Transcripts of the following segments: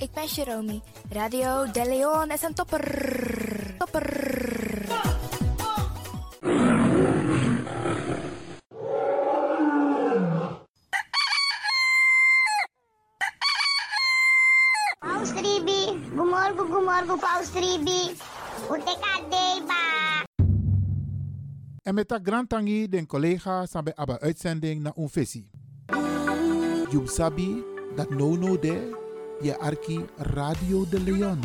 ik ben Jerome. Radio De Leon is een topper. Topper. Paus Ribi, gumorgo gumorgo Paus Ribi. Uteka deba. En met dat grantangi den collega sabe aba uitzending na unfesi. Jub sabi dat no no de je arki Radio de Leon.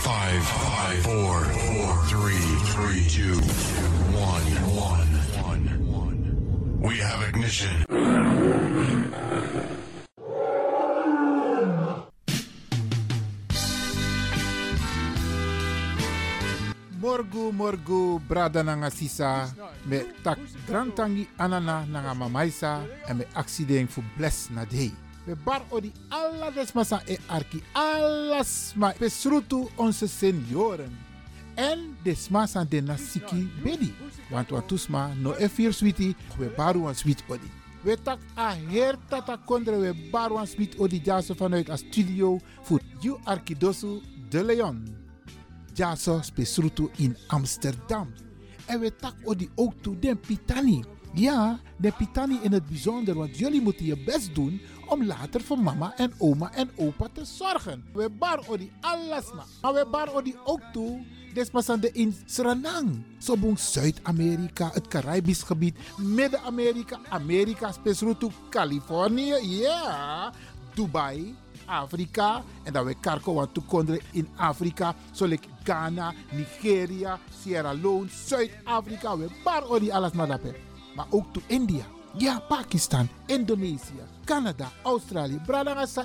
Five, five, four, four, three, three, two, one, one, one, one. We have ignition. Morgu morgu brada nanga sisa me tak grantangi anana nanga mamaisa en me accident fu bless na dei. We bar odi alla desmasa e arki alles ma besrutu onze senioren. En desmasa de nasiki bedi. Want watusma no e fir switi we baru wan sweet odi. We tak a her tata kondre we baru wan sweet odi jaso vanuit a studio voor you arkidosu de Leon. Jaso spesrutu in Amsterdam. En we tak odi ook toe den Pitani. Ja, de Pitani in het bijzonder, want jullie moeten je best doen om later voor mama en oma en opa te zorgen. We bar odi alles ma. Maar we bar odi ook toe Despasande in Suriname. Sobong Zuid-Amerika, het Caribisch gebied, Midden-Amerika, Amerika, spesrutu Californië, ja, Dubai, Afrika. En dat we karko want toekonderen in Afrika. Zoals Ghana, Nigeria, Sierra Leone, Zuid-Afrika. We bar odi alles maar daarbij. Maar ook to India. Ja, Pakistan, Indonesië, Canada, Australië.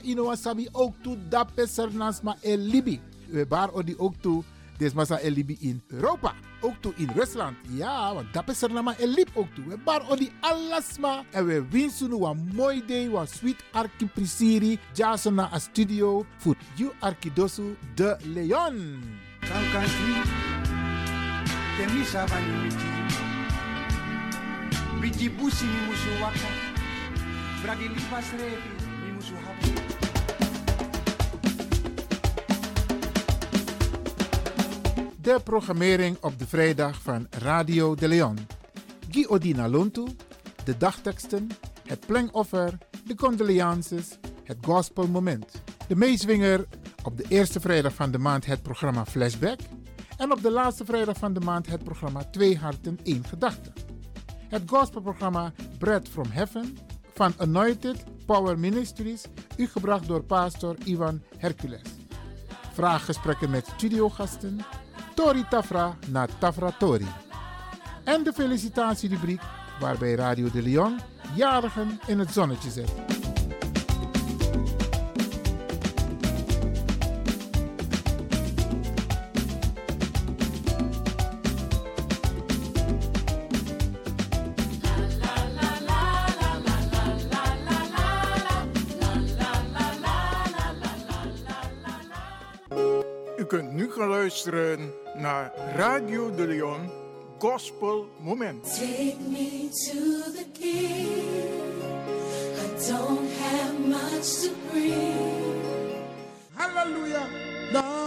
Inoa Sabi ook to dape Sernasma en Libi. We bar ook to Desmasa en Libi in Europa. Ook toe in Rusland. Ja, want dat is er nama en lip ook toe. We bar odi alasma. En we winsten een mooi day. Een sweet arki prisiri. Jason na a studio. Voor you arkidosu de Leon. Temisa bani miti. Biti busi mi musu De programmering op de vrijdag van Radio de Leon. Guy Odina Lontu, de dagteksten, het plengoffer, de condolences, het gospelmoment. De meeswinger op de eerste vrijdag van de maand het programma Flashback. En op de laatste vrijdag van de maand het programma Twee Harten, één Gedachte. Het gospelprogramma Bread from Heaven van Anointed Power Ministries, u gebracht door pastor Ivan Hercules. Vraaggesprekken met studiogasten, Tori Tafra na Tafra Tori. En de felicitatierubriek waarbij Radio de Leon jarigen in het zonnetje zet. Luisteren naar Radio de Leon Gospel Moment. Take me to the king. I don't have much to bring. Hallelujah. Dank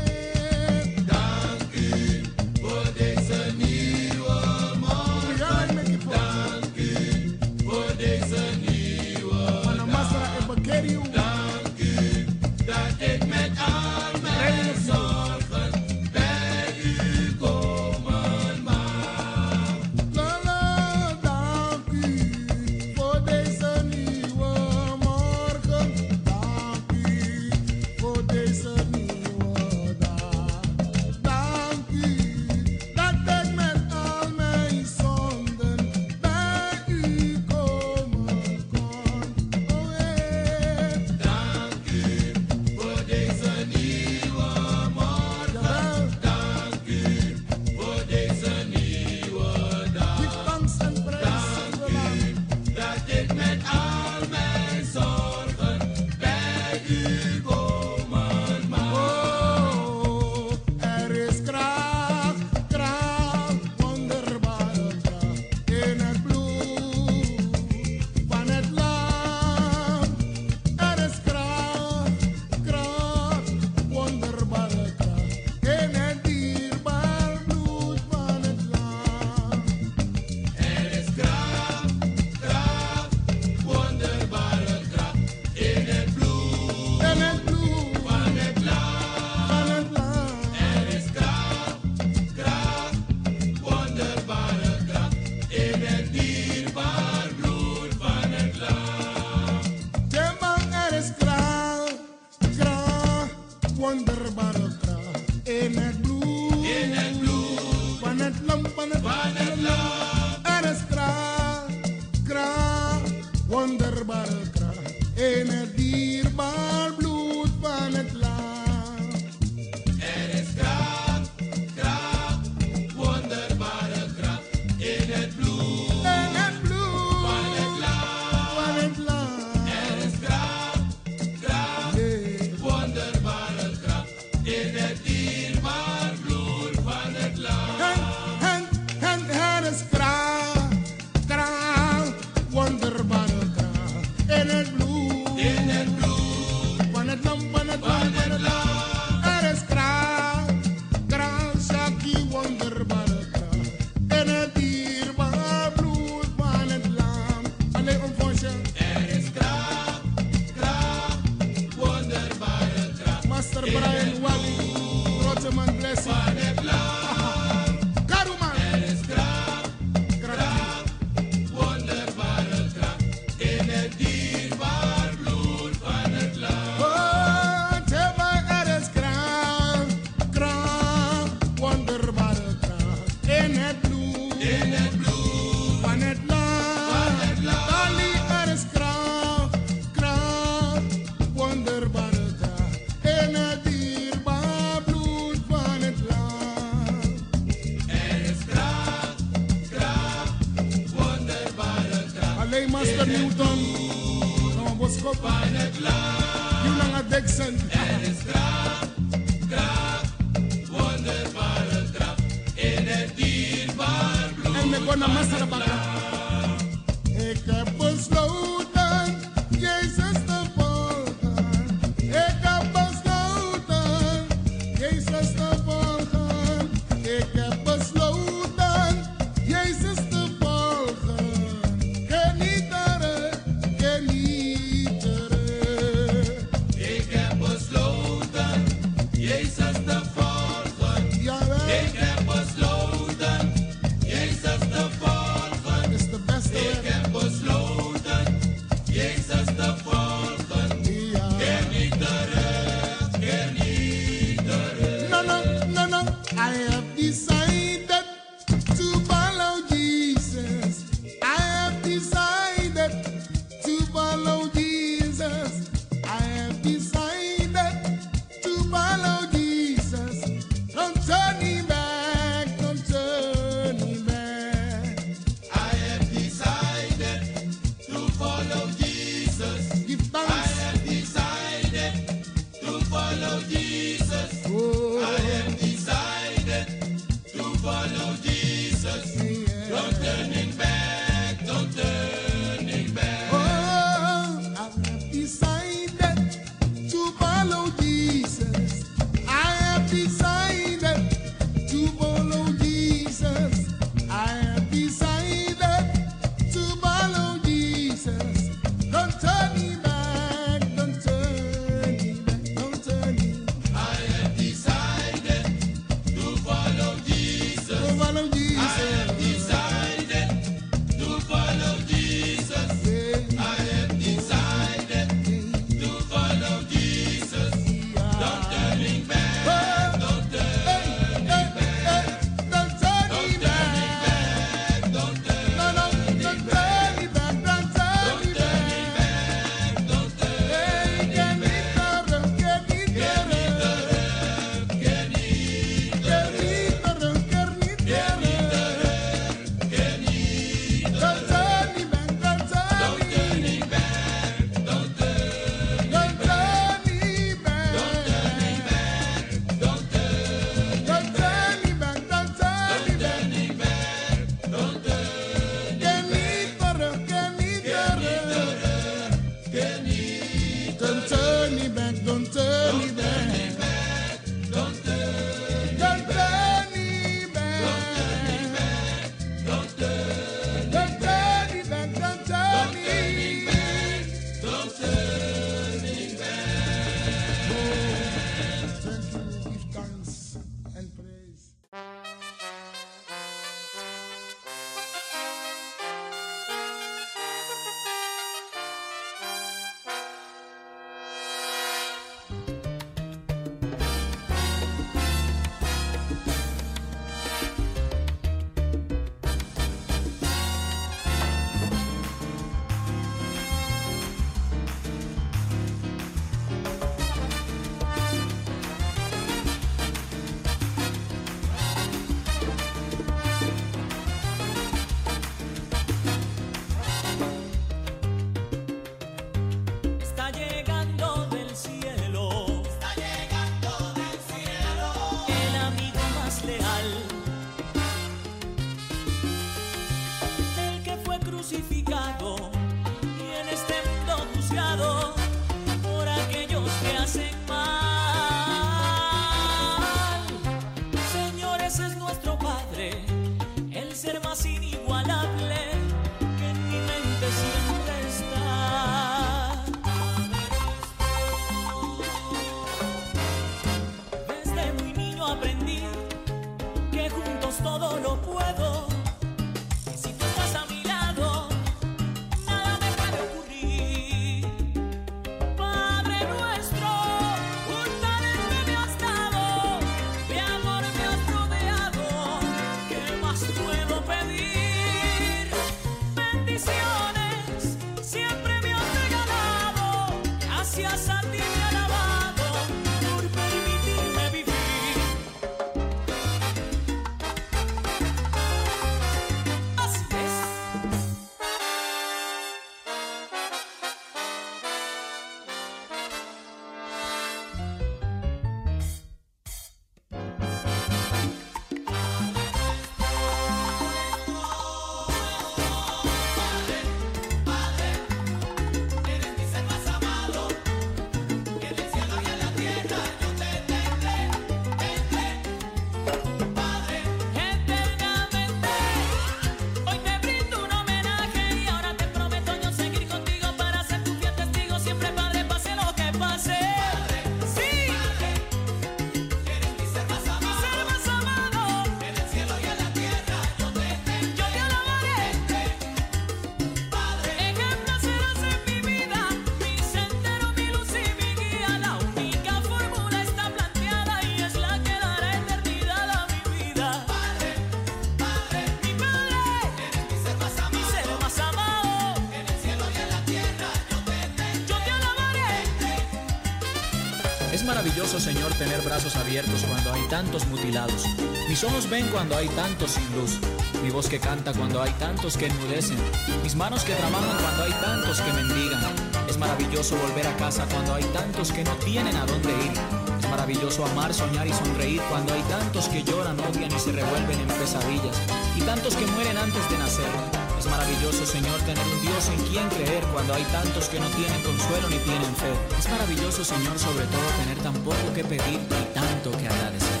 maravilloso, Señor, tener brazos abiertos cuando hay tantos mutilados. Mis ojos ven cuando hay tantos sin luz. Mi voz que canta cuando hay tantos que enmudecen. Mis manos que trabajan cuando hay tantos que mendigan. Es maravilloso volver a casa cuando hay tantos que no tienen a dónde ir. Es maravilloso amar, soñar y sonreír cuando hay tantos que lloran, odian y se revuelven en pesadillas. Y tantos que mueren antes de nacer. Es maravilloso, Señor, tener un Dios en quien creer cuando hay tantos que no tienen consuelo ni tienen fe. Es maravilloso, Señor, sobre todo tener tan poco que pedir y tanto que agradecer.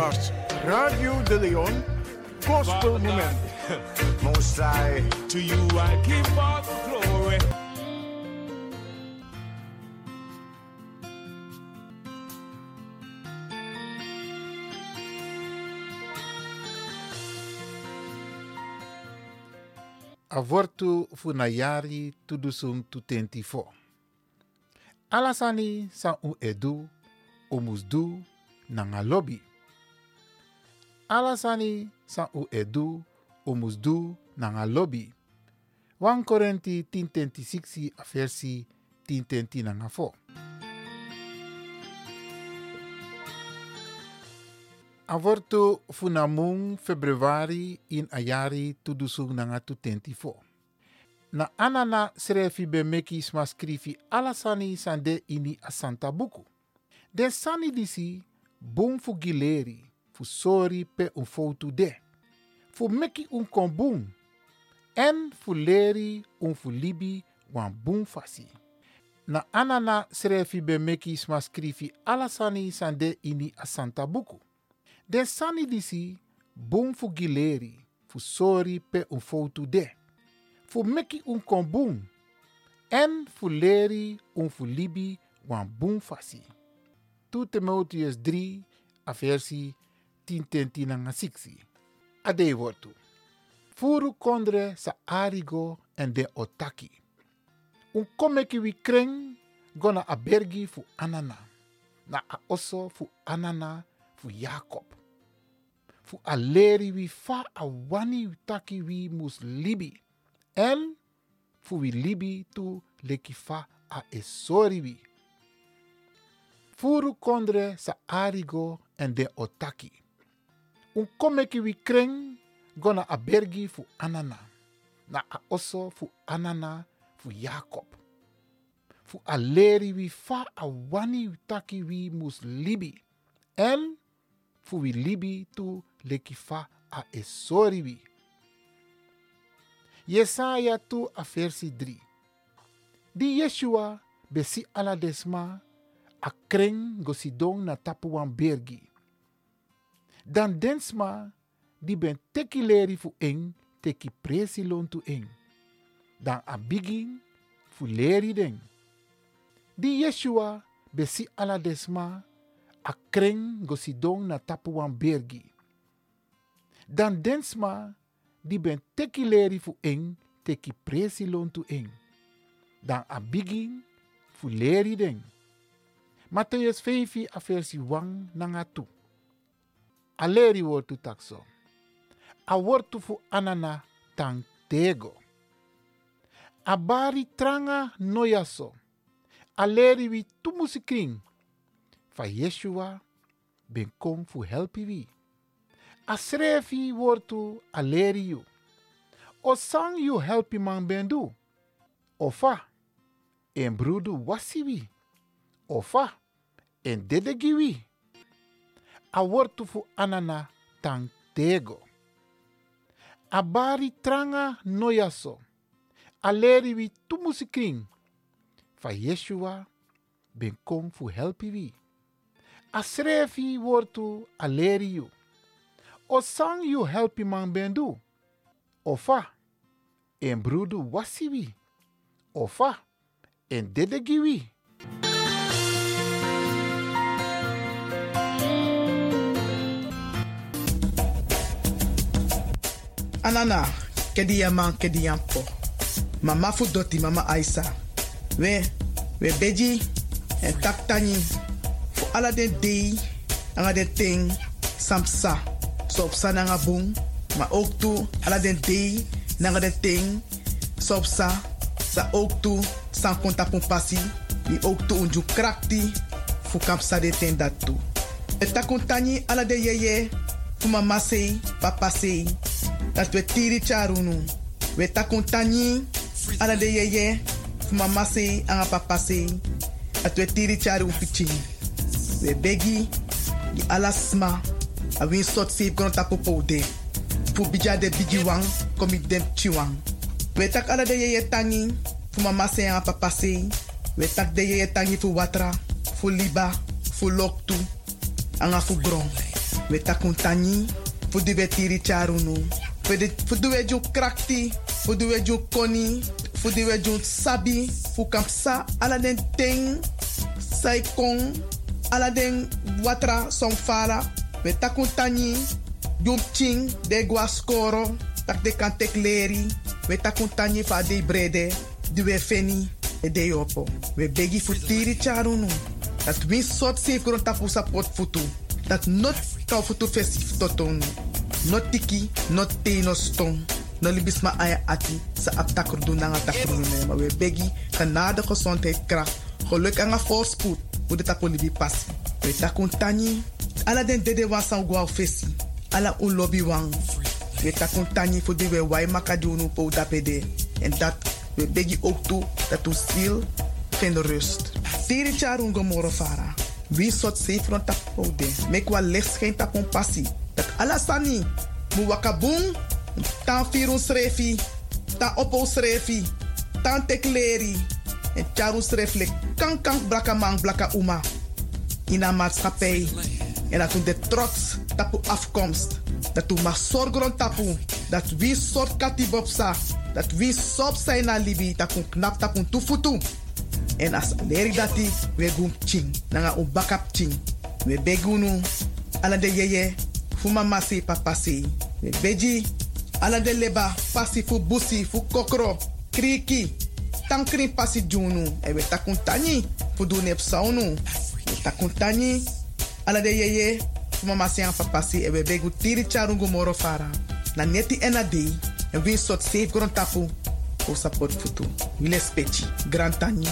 Was Radio de Leon Gospel Moment. Most High, to you I give all the glory. avortu funayari tudusung tutentifo. Alasani san u edu, omusdu, nanga lobby. Alasani san u edu, omusdu, nanga lobby. 1 Korinthe 10:26 a versi 10:10 nanga funamung februari in ayari tudusung nanga tutentifo. Na anana srefi be meki sma alasani sande ini a santa buku. Den sani disi bum fu gileri fu sori pe un fotu de. Fu un kon bum. En fu leri un fu libi wan bum fasi. Na anana srefi be meki sma skrifi alasani sande ini a santa buku. Den sani disi bum fu gileri fu sori pe un fotu de. Fu meki un. En fu leri un fu libi wan bum fasi. 2 Timotheus 3 a versi 10 tenti nanga 6. Ade wortu. Furu kondre sa arigo en de otaki. Un komeki wi kreng gona a bergi fu anana. Na a oso fu anana fu Jacob. Fu a leri wi fa a wani taki wi mus libi. En fu wi libi tu leki fa a esori wi. Furu kondre sa arigo en de otaki. Un komeki wi kreng gona bergi fu anana. Na a oso fu anana fu Jacob. Fu a leri wi fa a wani taki wi mus libi. En fu wi libi tu leki fa a esori wi. Jesaja tu a versi 3. Di Yeshua besi ala desma a kreng go sidong na tapu wan bergi. Dan densma di ben teki leri fu eng teki presi eng. Dan a bigin fu leri den. Di Yeshua besi ala desma a kreng go sidong na tapu bergi. Dan densma di ben teki leri fu eng teki presi eng. Dan a bigin fu leri den. Matthäus 5 a versi 1 nanga 2. A leri wortu takso. A wortu fu anana tang tego. A bari tranga noyaso. A leri wi tumusikring. Fa Yeshua ben kom fu helpi wi. A srefi wortu a leri you. O sang you helpi man bendu. Ofa. En brudu wasi wi. Ofa. En dede giwi. A wortu fu anana tang tego. A bari tranga noyaso. A leri wi tumusikring. Fa Yeshua ben kom fu helpi wi. A srefi wortu a you. O sang you helpi man bendu. Ofa. En brudu wasi wi. Ofa. En dede Anana, kedi ya man kedi ya po. Mama fu doti mama Aisa. We, we beji en tak tani. Fu ala den dei, anga den ting, samsa. So op sa nanga boom. Maar ook ala den dei, nanga den ting, so sa. Sa ook toe, san konta pasi. Di ook unju krakti. Fu kap sa de ten dat toe. Et takuntani ala de yeye. Mama sei, papa sei. Dat we tiri charunu. We takuntani ala de yeye. Mama sei, anga papa sei. Dat we tiri charu pichi. We begi. Di ala sma. A win sot sip kono tapu poude. Fu bija de bigi wang. Komi dem chiwang. We tak ala de yeye tangi. Mama sei, anga papa sei. We tak de yeye tangi fu watra. Fu liba. Fu loktu. Anga fu bron. We takuntani. Fu di we tiri charunu. Fu di we jun krakti. Fu di we jun koni. Fu di we jun sabi. Fu kampsa ala ting. Sai kong. Ala den watra som fala. We. Jum ching. De gua skoro. Tak de kan tek leri. We takuntani fa de brede. Di we feni. E de yopo. We begi fu tiri charunu. Dat win sort safe grond tapu sa pot futu. Dat not kau futu festif totonu. Not tiki, not te, no stong. No libis ma aya ati sa aptakur doen na takur doen. Maar we begi genade gezondheid kracht. Geluk en voorspoed. Hoe de tapu libi passi. We takun tani. Ala den dede wan san gwa. Ala un lobby wan. We takun tani voor die we wai makadunu po dapede. En dat we begi ook toe dat u ziel vindt rust. Tiri charun gomoro fara. Wie sot safe rond tap pode. Mek wa licht geen tap on. Dat alasani. Mu wakabung. Tan firun srefi. Tan opo srefi. Tan tekleri. En charu srefle kan kan blaka man blaka uma. In een maatschappij. En dat de trots tapu afkomst. Dat u mag zorgen tapu. Dat wie soort katibopsa. Dat wie sop zijn na knap tapu tufutu. En as leri dati, we gum ching. Nanga backup ching. We begunu. Ala de yeye. Fuma masi papasi. We beji. Ala de leba. Pasi fu busi. Fu kokro. Kriki. Tankri pasi junu. E we takun tani. Fu du nep saunu. We takun tani. Ala de yeye. Fuma masi an papasi. E we begu tiri charungu moro fara. Na neti ena dei. En we sot safe grond tapu. Ko support futu. Wile. Grand tani.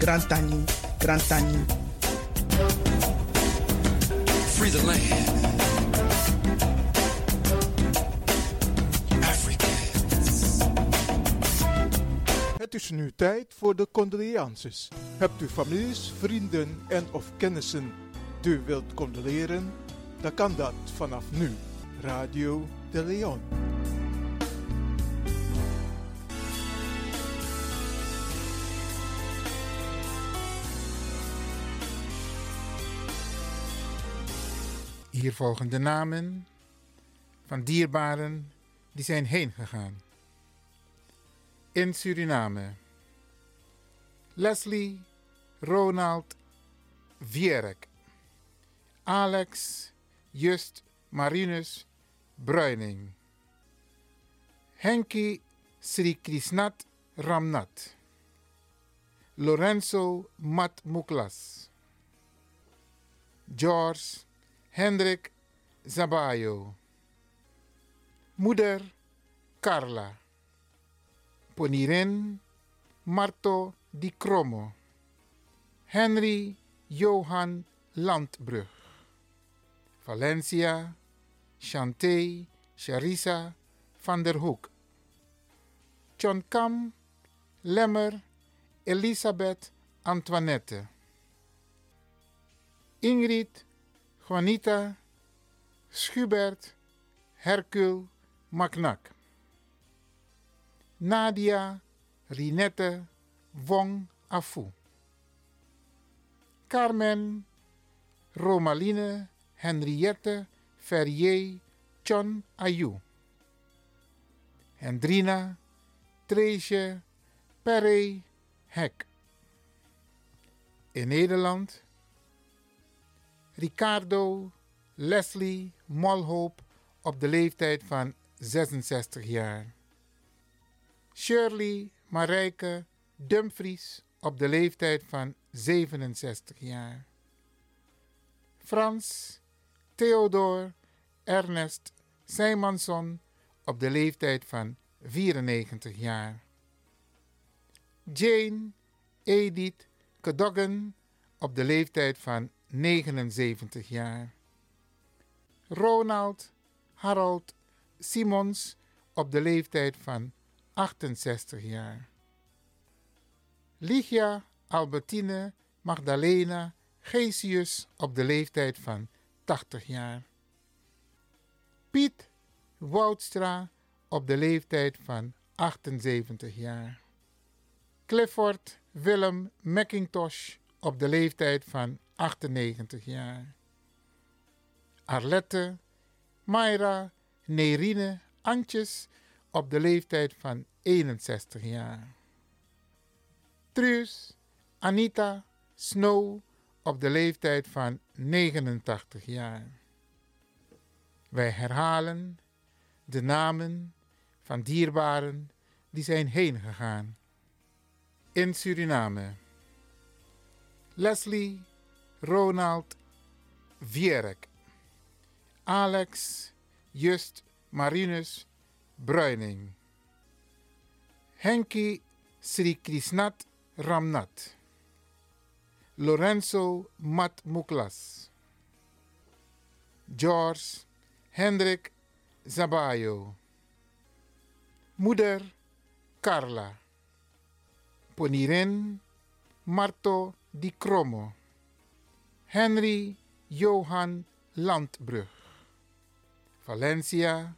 Grand Tani, Grand Tani. Free the land. Het is nu tijd voor de condolences. Hebt u families, vrienden en of kennissen die u wilt condoleren? Dan kan dat vanaf nu. Radio de Leon. Hier volgen de namen van dierbaren die zijn heen gegaan. In Suriname. Leslie Ronald Vierek. Alex Just Marinus Bruining. Henki Sri Krishnat Ramnat. Lorenzo Mat Muklas. George Hendrik Zabayo. Moeder Carla. Ponirin Marto Di Cromo. Henry Johan Landbrug. Valencia Chante Charissa van der Hoek. John Kam Lemmer Elisabeth Antoinette. Ingrid Juanita, Schubert, Hercule, Macnak. Nadia, Rinette, Wong, Afu. Carmen, Romaline, Henriette, Ferrier, John Ayu. Hendrina, Treesje, Perry, Hek. In Nederland Ricardo Leslie Molhoop op de leeftijd van 66 jaar. Shirley Marijke Dumfries op de leeftijd van 67 jaar. Frans Theodor Ernest Simonson op de leeftijd van 94 jaar. Jane Edith Cadogan op de leeftijd van 79 jaar. Ronald Harold Simons op de leeftijd van 68 jaar. Ligia Albertine Magdalena Gesius op de leeftijd van 80 jaar. Piet Woudstra op de leeftijd van 78 jaar. Clifford Willem McIntosh op de leeftijd van 98 jaar. Arlette, Mayra, Nerine, Antjes op de leeftijd van 61 jaar. Truus, Anita, Snow op de leeftijd van 89 jaar. Wij herhalen de namen van dierbaren die zijn heen gegaan. In Suriname. Leslie Ronald Vierek. Alex Just Marinus Bruining. Henki Sri Krishnat Ramnat. Lorenzo Mat Muklas. George Hendrik Zabayo. Moeder Carla. Ponirin Marto Di Cromo. Henry Johan Landbrug. Valencia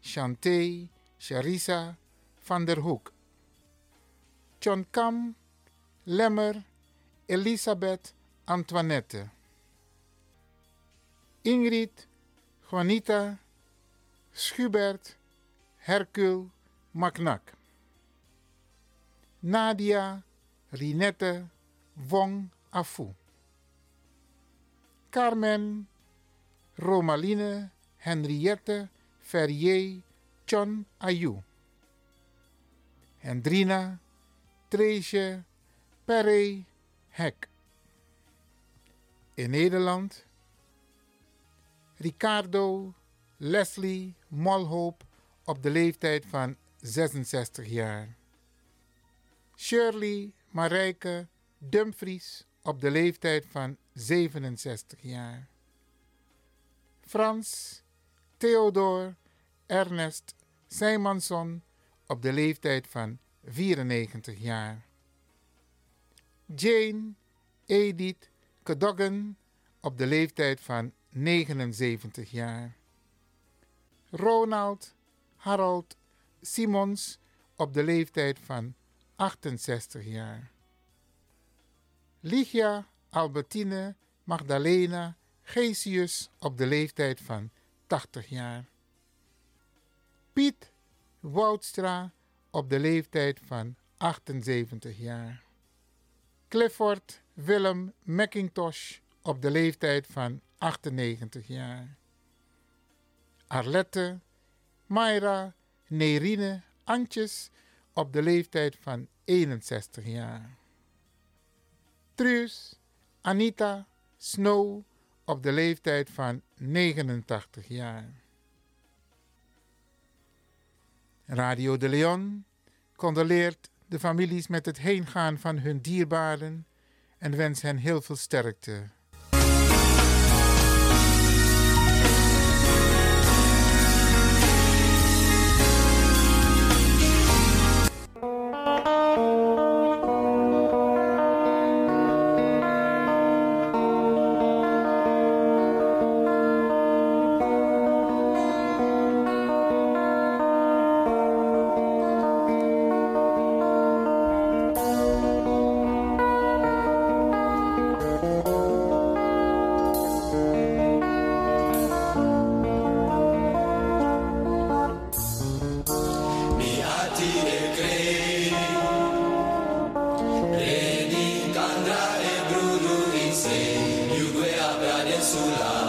Chante Charissa van der Hoek. John Kam Lemmer Elisabeth Antoinette. Ingrid Juanita Schubert Hercule Macnak. Nadia Rinette Wong Afu. Carmen Romaline Henriette Ferrier John Ayu. Hendrina Treesje Perry Hek. In Nederland Ricardo Leslie Molhoop op de leeftijd van 66 jaar. Shirley Marijke Dumfries op de leeftijd van 67 jaar. Frans Theodor Ernest Sijmansson op de leeftijd van 94 jaar. Jane Edith Cadogan op de leeftijd van 79 jaar. Ronald Harold Simons op de leeftijd van 68 jaar. Ligia Albertine Magdalena Gesius op de leeftijd van 80 jaar. Piet Woudstra op de leeftijd van 78 jaar. Clifford Willem McIntosh op de leeftijd van 98 jaar. Arlette Mayra Nerine Antjes op de leeftijd van 61 jaar. Truus Anita Snow op de leeftijd van 89 jaar. Radio de Leon condoleert de families met het heengaan van hun dierbaren en wens hen heel veel sterkte. Abra de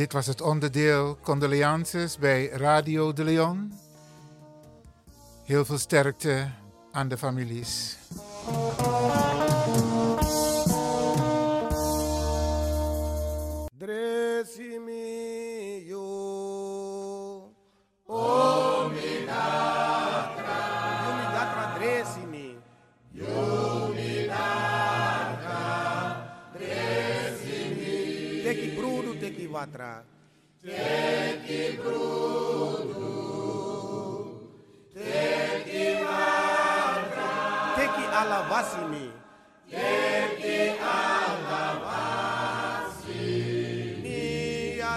Dit was het onderdeel Condoleances bij Radio de Leon. Heel veel sterkte aan de families.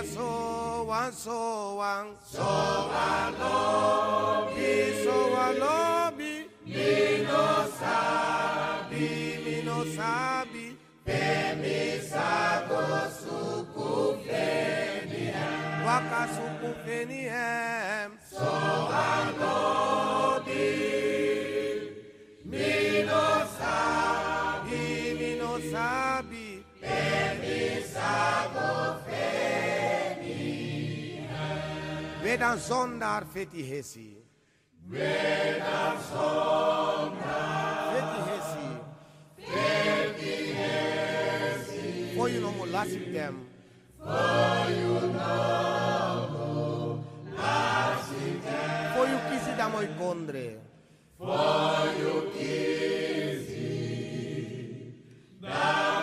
Nia soan soan soan lobi soan lobi mi no sabi mi no sabi. Pe mi sago suku feniem waka suku feniem soan lobi mi Vedan zondar feti hesi. Vedan zondar feti hesi. Feti hesi. For you no more lasting them. For you no more lasting them. For you kisi da moi kondre. For you kisi da moi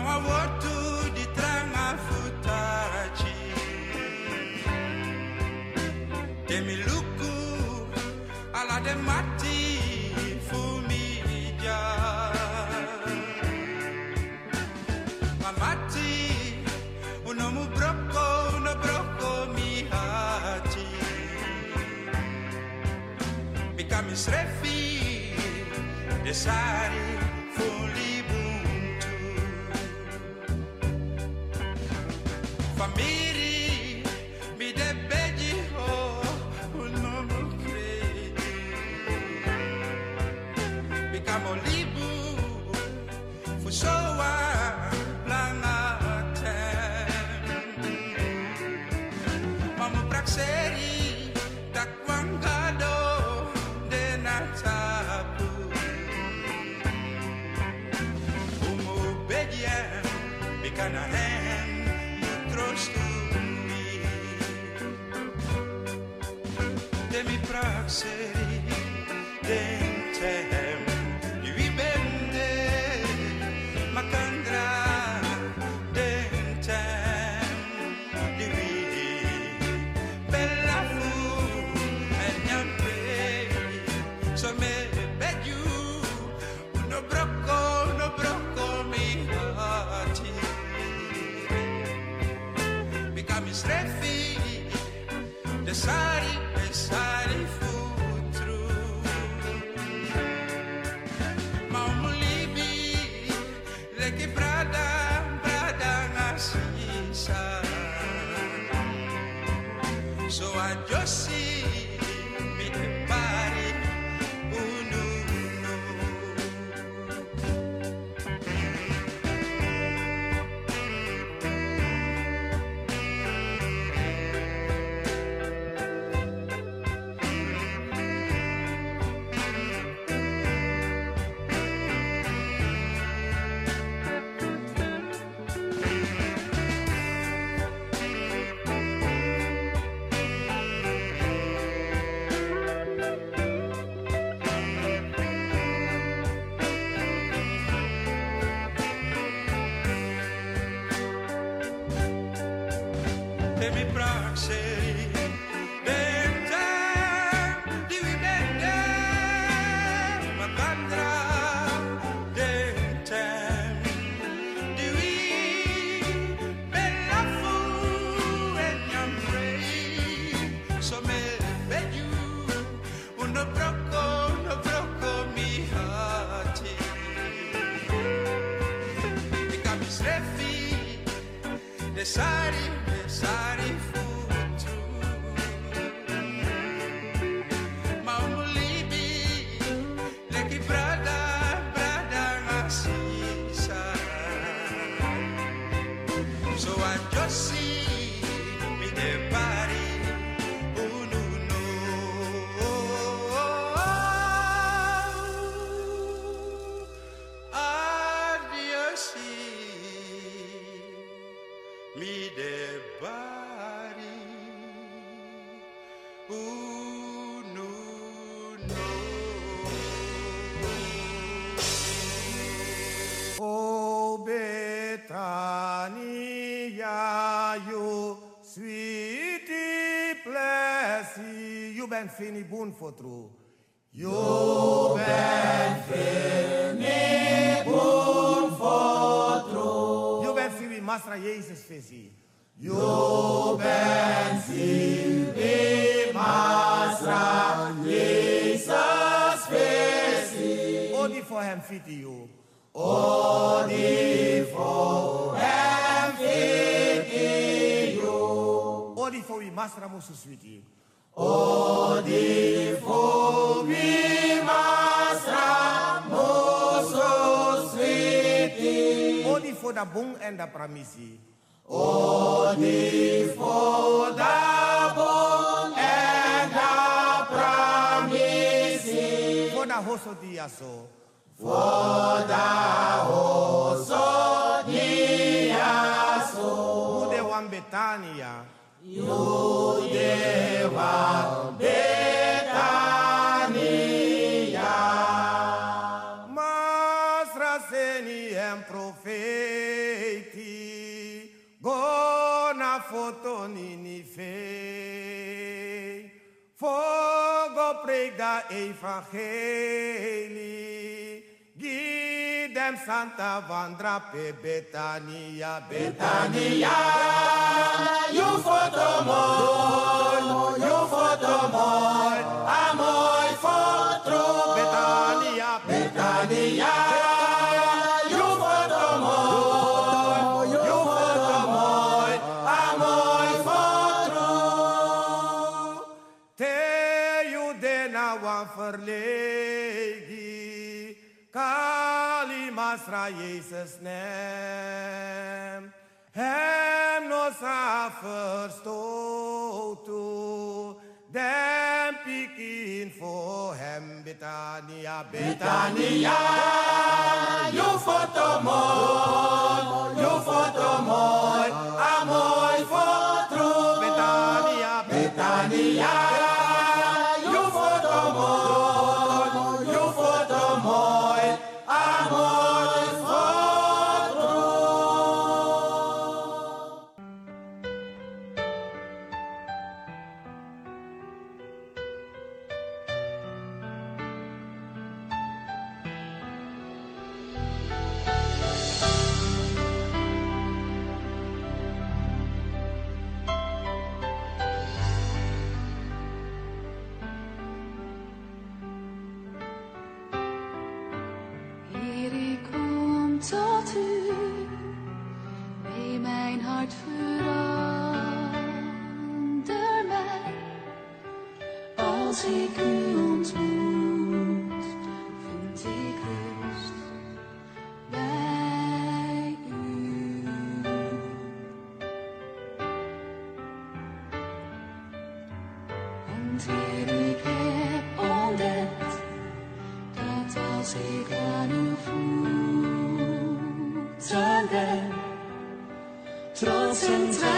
ma votu di trama futaraci Demi luku ala de mati fumi ja. Ma mati unomu broko uno broko mi hati Mika desari Just. your seat. Fini boon for true. You ben fini boon for true. You ben fini Masra Jezus visie. You ben fini Masra Jezus visie. Odi voor hem fiti you. Odi voor hem fiti you. Odi voor wie Masra moesu sweetie. da bun en da pramisi. O di fo da bun en da pramisi. Fo da hoso di aso. Fo da hoso di aso. Mude wan Betania. Judeva Betania Mas raseni em profeti foto nini fei Fogo prega evangelii evangelie. Give them Santa Vandra pe Betania, Betania. You foto mooi, you foto mooi, a sa verstoot Dem pikin voor hem Betania, Betania. You foto mooi, you foto mooi, a mooi foto. Betania, Betania. You voeten ben, trots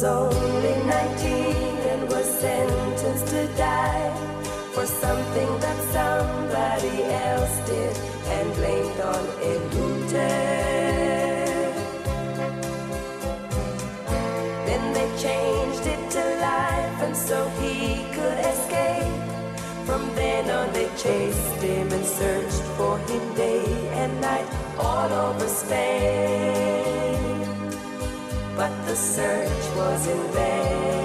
was only 19 and was sentenced to die for something that somebody else did and blamed on Ebute. Then they changed it to life and so he could escape. From then on they chased him and searched for him day and night all over Spain but the search was in vain.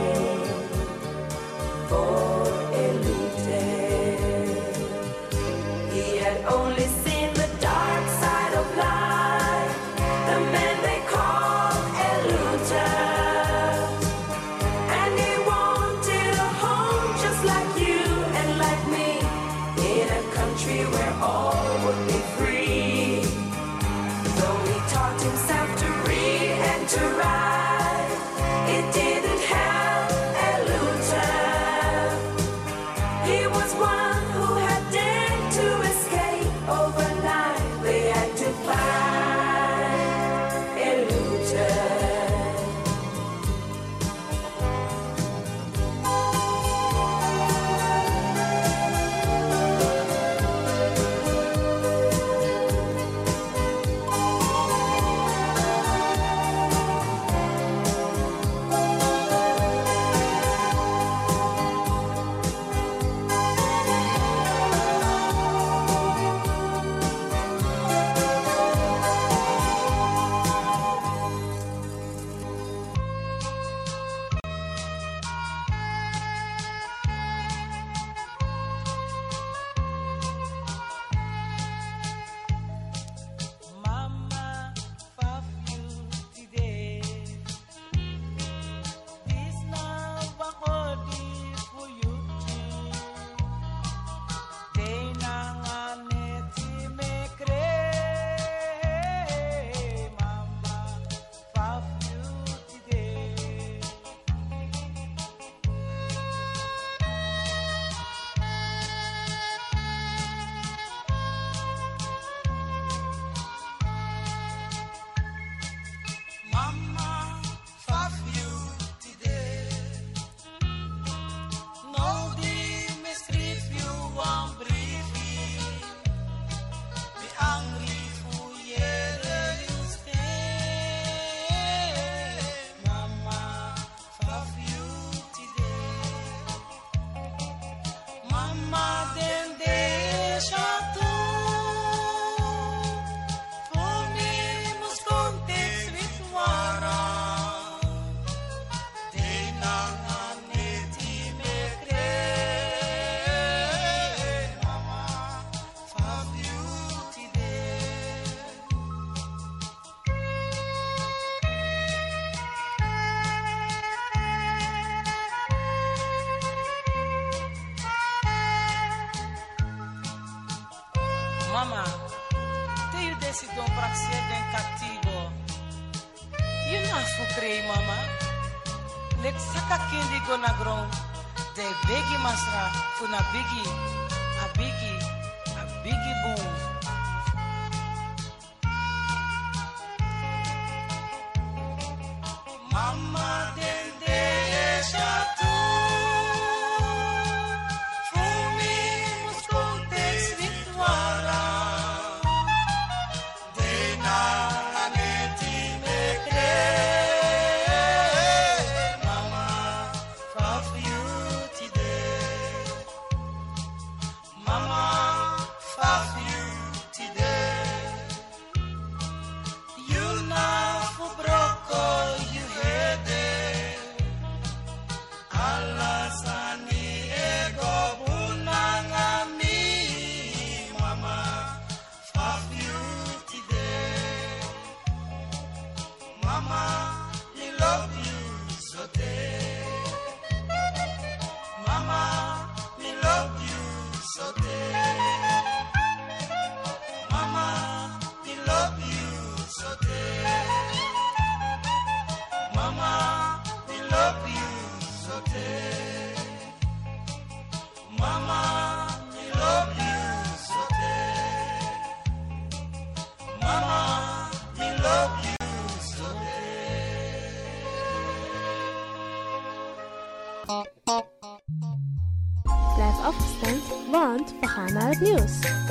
not Biggie. Het